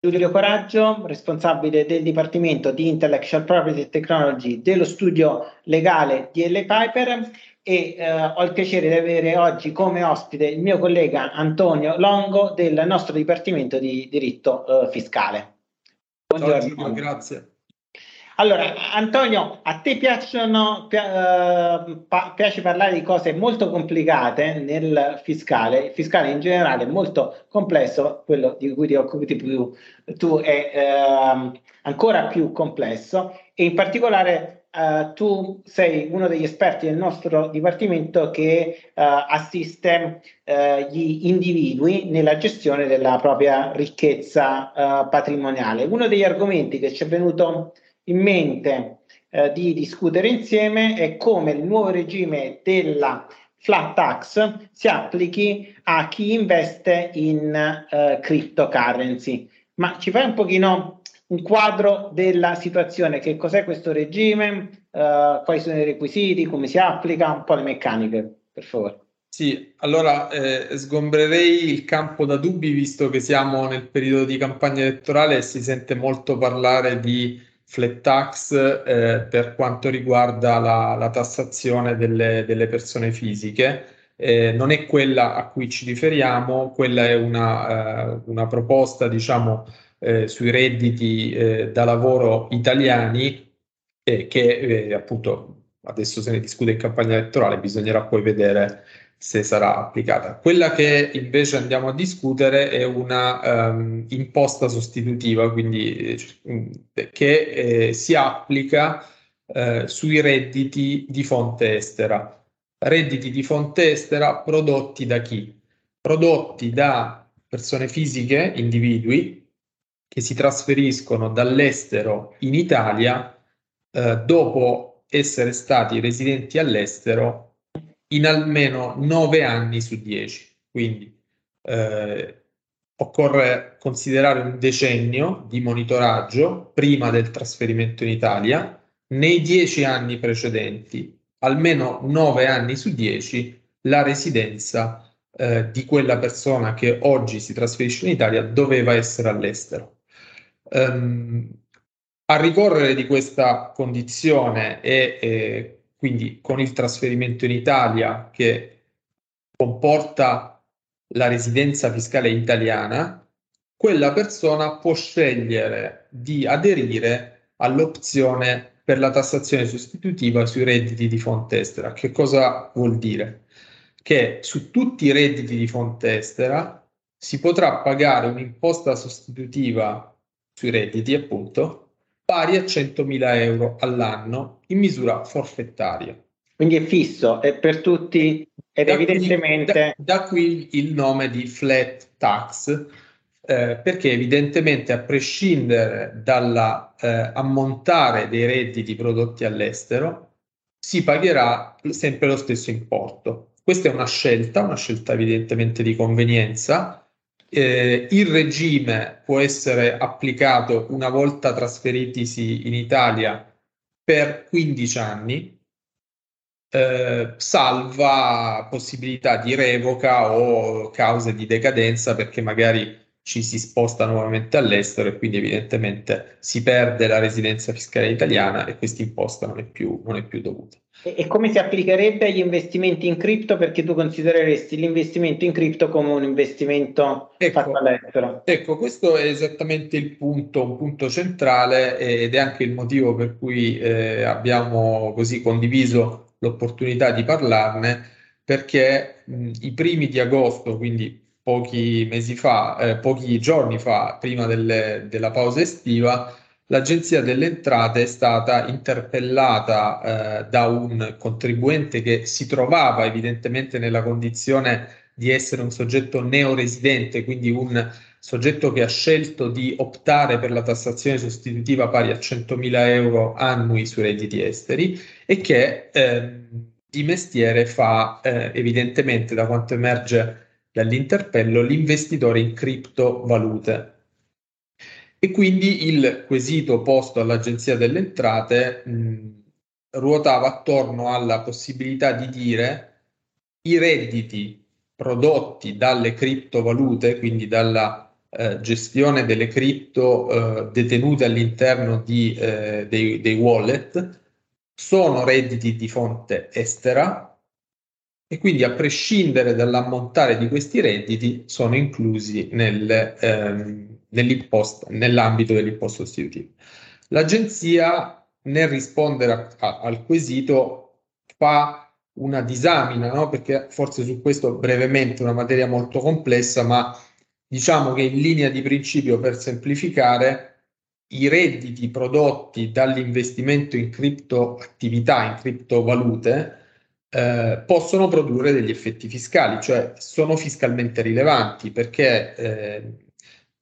Giulio Coraggio, responsabile del Dipartimento di Intellectual Property Technology dello studio legale di L. Piper e eh, ho il piacere di avere oggi come ospite il mio collega Antonio Longo del nostro Dipartimento di Diritto eh, Fiscale. Buongiorno. Ciao, grazie. Allora, Antonio, a te piacciono, pi- uh, pa- piace parlare di cose molto complicate nel fiscale. Il fiscale in generale è molto complesso, quello di cui ti occupi più tu è uh, ancora più complesso e in particolare uh, tu sei uno degli esperti del nostro dipartimento che assiste gli individui nella gestione della propria ricchezza patrimoniale. Uno degli argomenti che ci è venuto in mente eh, di discutere insieme è come il nuovo regime della flat tax si applichi a chi investe in eh, cryptocurrency. Ma ci fai un pochino un quadro della situazione, che cos'è questo regime, eh, quali sono i requisiti, come si applica, un po' le meccaniche, per favore. Sì, allora eh, sgombrerei il campo da dubbi visto che siamo nel periodo di campagna elettorale e si sente molto parlare di flat tax eh, per quanto riguarda la, la tassazione delle, delle, persone fisiche. Eh, non è quella a cui ci riferiamo, quella è una, uh, una proposta, diciamo, eh, sui redditi eh, da lavoro italiani che eh, appunto adesso se ne discute in campagna elettorale, bisognerà poi vedere se sarà applicata. Quella che invece andiamo a discutere è una um, imposta sostitutiva, quindi eh, che eh, si applica eh, sui redditi di fonte estera. Redditi di fonte estera prodotti da chi? Prodotti da persone fisiche, individui, che si trasferiscono dall'estero in Italia eh, dopo essere stati residenti all'estero in almeno 9 anni su 10. Quindi eh, occorre considerare un decennio di monitoraggio prima del trasferimento in Italia. Nei 10 anni precedenti, almeno 9 anni su 10, la residenza eh, di quella persona che oggi si trasferisce in Italia doveva essere all'estero. Um, a ricorrere di questa condizione e eh, quindi con il trasferimento in Italia che comporta la residenza fiscale italiana, quella persona può scegliere di aderire all'opzione per la tassazione sostitutiva sui redditi di fonte estera. Che cosa vuol dire? Che su tutti i redditi di fonte estera si potrà pagare un'imposta sostitutiva sui redditi, appunto, pari a 100.000 euro all'anno in misura forfettaria. Quindi è fisso, è per tutti ed da evidentemente... Qui, da, da, qui il nome di flat tax, eh, perché evidentemente a prescindere dall'ammontare eh, dei redditi prodotti all'estero, si pagherà sempre lo stesso importo. Questa è una scelta, una scelta evidentemente di convenienza, eh, il regime può essere applicato una volta trasferitisi in Italia per 15 anni, eh, salva possibilità di revoca o cause di decadenza perché magari ci si sposta nuovamente all'estero e quindi evidentemente si perde la residenza fiscale italiana e questa imposta non è più, non è più dovuta. E, come si applicherebbe agli investimenti in cripto? Perché tu considereresti l'investimento in cripto come un investimento ecco, fatto all'estero? Ecco, questo è esattamente il punto, un punto centrale ed è anche il motivo per cui eh, abbiamo così condiviso l'opportunità di parlarne, perché mh, i primi di agosto, quindi pochi mesi fa, eh, pochi giorni fa, prima delle, della pausa estiva, l'Agenzia delle Entrate è stata interpellata eh, da un contribuente che si trovava evidentemente nella condizione di essere un soggetto neoresidente, quindi un soggetto che ha scelto di optare per la tassazione sostitutiva pari a 100.000 euro annui sui redditi esteri e che eh, di mestiere fa eh, evidentemente, da quanto emerge dall'interpello l'investitore in criptovalute. E quindi il quesito posto all'Agenzia delle Entrate mh, ruotava attorno alla possibilità di dire i redditi prodotti dalle criptovalute, quindi dalla, eh, gestione delle cripto eh, detenute all'interno di, eh, dei, dei wallet sono redditi di fonte estera e quindi a prescindere dall'ammontare di questi redditi sono inclusi nel, ehm, nell'ambito dell'imposto sostitutivo. L'agenzia nel rispondere a, a, al quesito fa una disamina, no? perché forse su questo brevemente è una materia molto complessa, ma diciamo che in linea di principio per semplificare i redditi prodotti dall'investimento in criptoattività, in criptovalute, eh, possono produrre degli effetti fiscali, cioè sono fiscalmente rilevanti perché eh,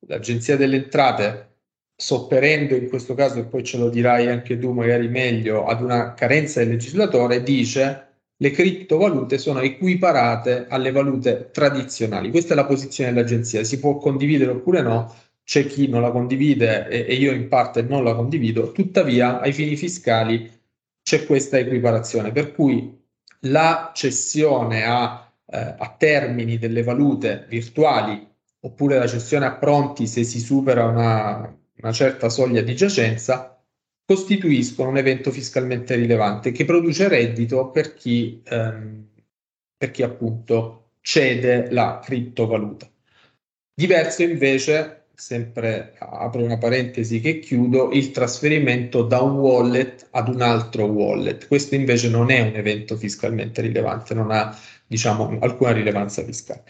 l'Agenzia delle Entrate, sopperendo in questo caso, e poi ce lo dirai anche tu magari meglio, ad una carenza del legislatore, dice le criptovalute sono equiparate alle valute tradizionali. Questa è la posizione dell'agenzia, si può condividere oppure no, c'è chi non la condivide e, e io in parte non la condivido, tuttavia ai fini fiscali c'è questa equiparazione, per cui la cessione a, eh, a termini delle valute virtuali oppure la cessione a pronti se si supera una, una certa soglia di giacenza costituiscono un evento fiscalmente rilevante che produce reddito per chi, ehm, per chi appunto cede la criptovaluta. Diverso invece, sempre apro una parentesi che chiudo, il trasferimento da un wallet ad un altro wallet. Questo invece non è un evento fiscalmente rilevante, non ha diciamo alcuna rilevanza fiscale.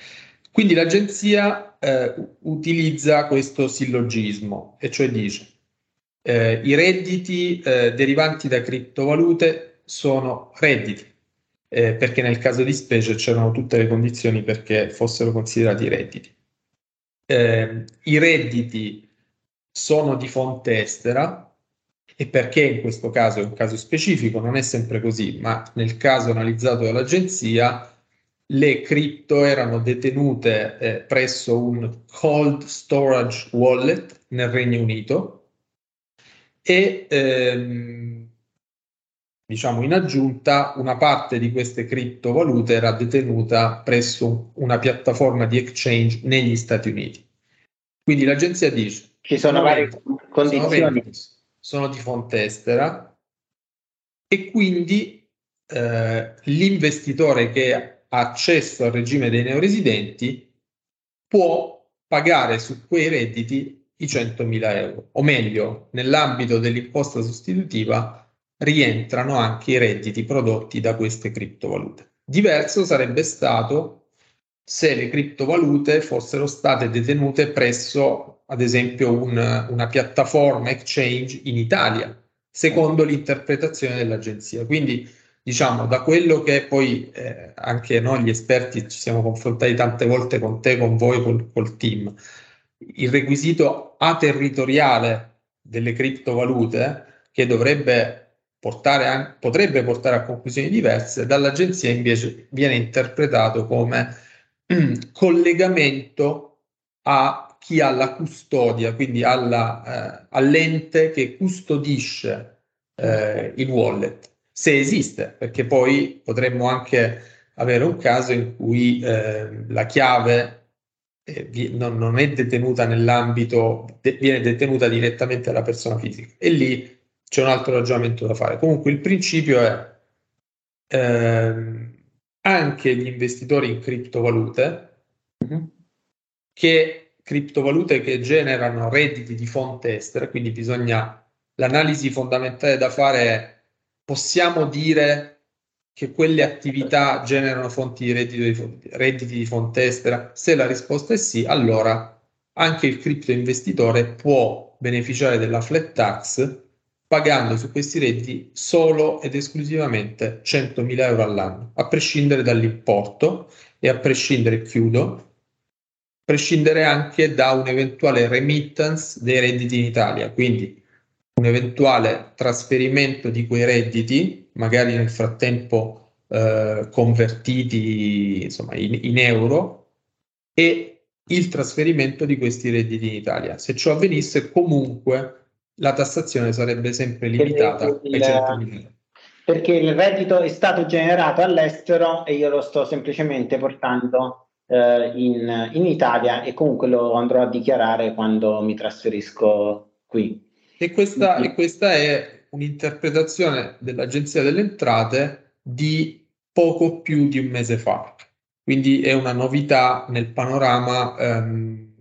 Quindi l'agenzia eh, utilizza questo sillogismo e cioè dice eh, i redditi eh, derivanti da criptovalute sono redditi, eh, perché nel caso di specie c'erano tutte le condizioni perché fossero considerati redditi. Eh, I redditi sono di fonte estera e perché in questo caso è un caso specifico, non è sempre così, ma nel caso analizzato dall'agenzia le cripto erano detenute eh, presso un cold storage wallet nel Regno Unito e ehm, diciamo in aggiunta una parte di queste criptovalute era detenuta presso una piattaforma di exchange negli Stati Uniti. Quindi l'agenzia dice ci sono varie condizioni sono, di fonte estera e quindi eh, l'investitore che ha accesso al regime dei neoresidenti può pagare su quei redditi i 100.000 euro, o meglio, nell'ambito dell'imposta sostitutiva rientrano anche i redditi prodotti da queste criptovalute. Diverso sarebbe stato se le criptovalute fossero state detenute presso, ad esempio, un, una piattaforma exchange in Italia, secondo l'interpretazione dell'agenzia. Quindi, diciamo, da quello che poi eh, anche noi gli esperti ci siamo confrontati tante volte con te, con voi, col, col team, il requisito aterritoriale delle criptovalute che dovrebbe portare a, potrebbe portare a conclusioni diverse, dall'agenzia invece viene interpretato come mm, collegamento a chi ha la custodia, quindi alla, eh, all'ente che custodisce eh, il wallet, se esiste, perché poi potremmo anche avere un caso in cui eh, la chiave eh, non, è detenuta nell'ambito, viene detenuta direttamente dalla persona fisica. E lì c'è un altro ragionamento da fare. Comunque il principio è ehm, anche gli investitori in criptovalute, uh-huh. che criptovalute che generano redditi di fonte estera, quindi bisogna l'analisi fondamentale da fare è possiamo dire che quelle attività generano fonti di reddito di, redditi di fonte estera? Se la risposta è sì, allora anche il cripto investitore può beneficiare della flat tax pagando su questi redditi solo ed esclusivamente 100.000 euro all'anno, a prescindere dall'importo e a prescindere, chiudo, a prescindere anche da un eventuale remittance dei redditi in Italia, quindi un eventuale trasferimento di quei redditi magari nel frattempo eh, convertiti insomma, in, in, euro e il trasferimento di questi redditi in Italia. Se ciò avvenisse, comunque la tassazione sarebbe sempre limitata ai 100.000 euro. Perché il reddito è stato generato all'estero e io lo sto semplicemente portando eh, in, in Italia e comunque lo andrò a dichiarare quando mi trasferisco qui. E questa, e questa è un'interpretazione dell'Agenzia delle Entrate di poco più di un mese fa. Quindi è una novità nel panorama, ehm,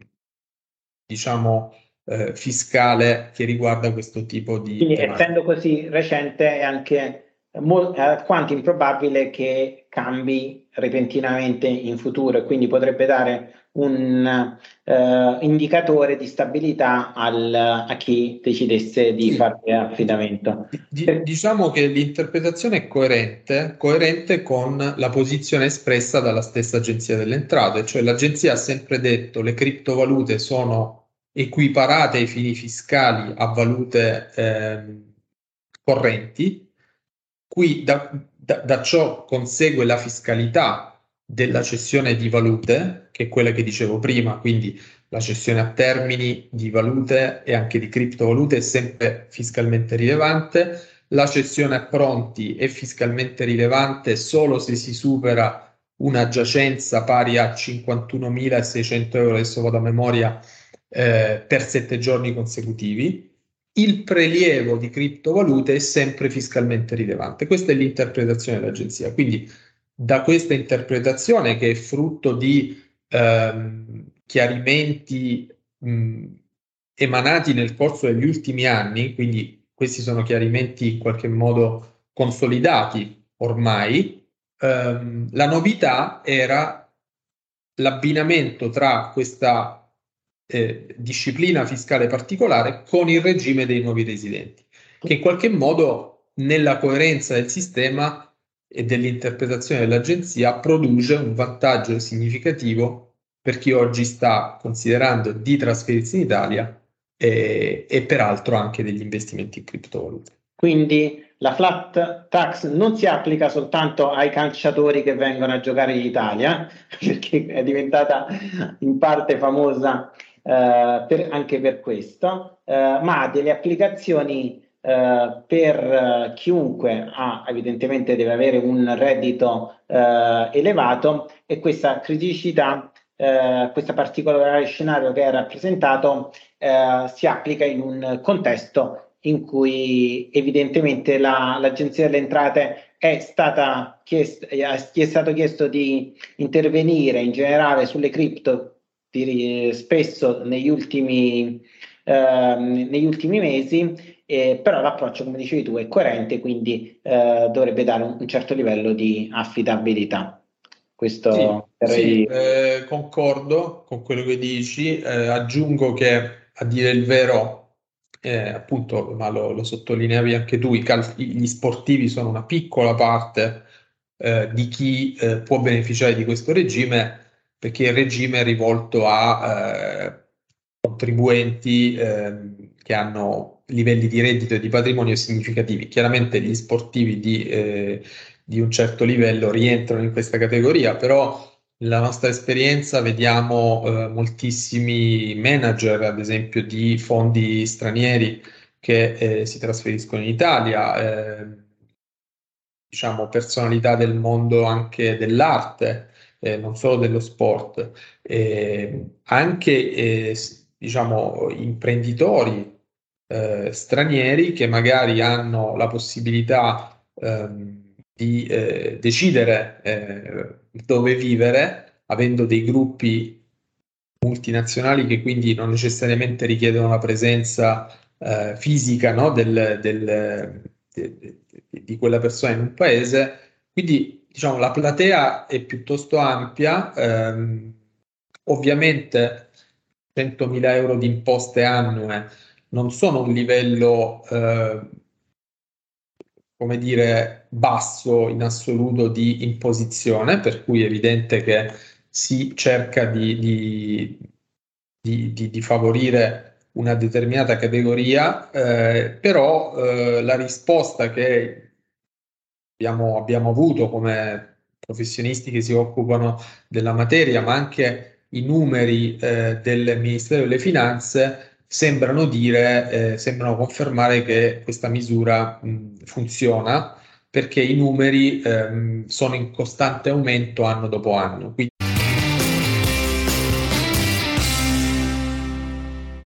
diciamo, eh, fiscale che riguarda questo tipo di... Quindi tematica. essendo così recente è anche molto, alquanto improbabile che cambi repentinamente in futuro e quindi potrebbe dare un uh, indicatore di stabilità al, a chi decidesse di sì. fare affidamento. D- diciamo che l'interpretazione è coerente, coerente con la posizione espressa dalla stessa Agenzia delle Entrate, cioè l'Agenzia ha sempre detto che le criptovalute sono equiparate ai fini fiscali a valute eh, correnti Qui da, da, da ciò consegue la fiscalità della cessione di valute, che è quella che dicevo prima, quindi la cessione a termini di valute e anche di criptovalute è sempre fiscalmente rilevante. La cessione a pronti è fiscalmente rilevante solo se si supera una giacenza pari a 51.600 euro, adesso vado a memoria, eh, per sette giorni consecutivi il prelievo di criptovalute è sempre fiscalmente rilevante. Questa è l'interpretazione dell'agenzia. Quindi da questa interpretazione che è frutto di ehm, chiarimenti mh, emanati nel corso degli ultimi anni, quindi questi sono chiarimenti in qualche modo consolidati ormai, ehm, la novità era l'abbinamento tra questa eh, disciplina fiscale particolare con il regime dei nuovi residenti, che in qualche modo nella coerenza del sistema e dell'interpretazione dell'agenzia produce un vantaggio significativo per chi oggi sta considerando di trasferirsi in Italia e, e peraltro anche degli investimenti in criptovalute. Quindi la flat tax non si applica soltanto ai calciatori che vengono a giocare in Italia, perché è diventata in parte famosa eh, per, anche per questo, eh, ma ha delle applicazioni eh, per eh, chiunque ha, evidentemente deve avere un reddito eh, elevato e questa criticità Uh, questo particolare scenario che è rappresentato uh, si applica in un contesto in cui evidentemente la, l'Agenzia delle Entrate è, stata chiest- è stato chiesto di intervenire in generale sulle cripto spesso negli ultimi, eh, negli ultimi mesi, eh, però l'approccio, come dicevi tu, è coerente, quindi eh, dovrebbe dare un, un, certo livello di affidabilità. Questo sì, sì eh, concordo con quello che dici, eh, aggiungo che a dire il vero, eh, appunto, ma lo, lo, sottolineavi anche tu, cal- gli sportivi sono una piccola parte di chi può beneficiare di questo regime perché il regime è rivolto a eh, contribuenti eh, che hanno livelli di reddito e di patrimonio significativi. Chiaramente gli sportivi di, eh, di un certo livello rientrano in questa categoria, però nella nostra esperienza vediamo eh, moltissimi manager, ad esempio, di fondi stranieri che eh, si trasferiscono in Italia, eh, diciamo personalità del mondo anche dell'arte eh, non solo dello sport, eh, anche eh, diciamo, imprenditori eh, stranieri che magari hanno la possibilità ehm, di eh, decidere eh, dove vivere, avendo dei gruppi multinazionali che quindi non necessariamente richiedono la presenza fisica no, del, del, de, de, di quella persona in un paese. Quindi diciamo, la platea è piuttosto ampia, ehm, ovviamente 100.000 euro di imposte annue non sono un livello, eh, come dire, basso in assoluto di imposizione, per cui è evidente che si cerca di, di, di, di favorire una determinata categoria, eh, però eh, la risposta che abbiamo, abbiamo avuto come professionisti che si occupano della materia, ma anche i numeri eh, del Ministero delle Finanze sembrano dire, eh, sembrano confermare che questa misura mh, funziona perché i numeri ehm, sono in costante aumento anno dopo anno. Quindi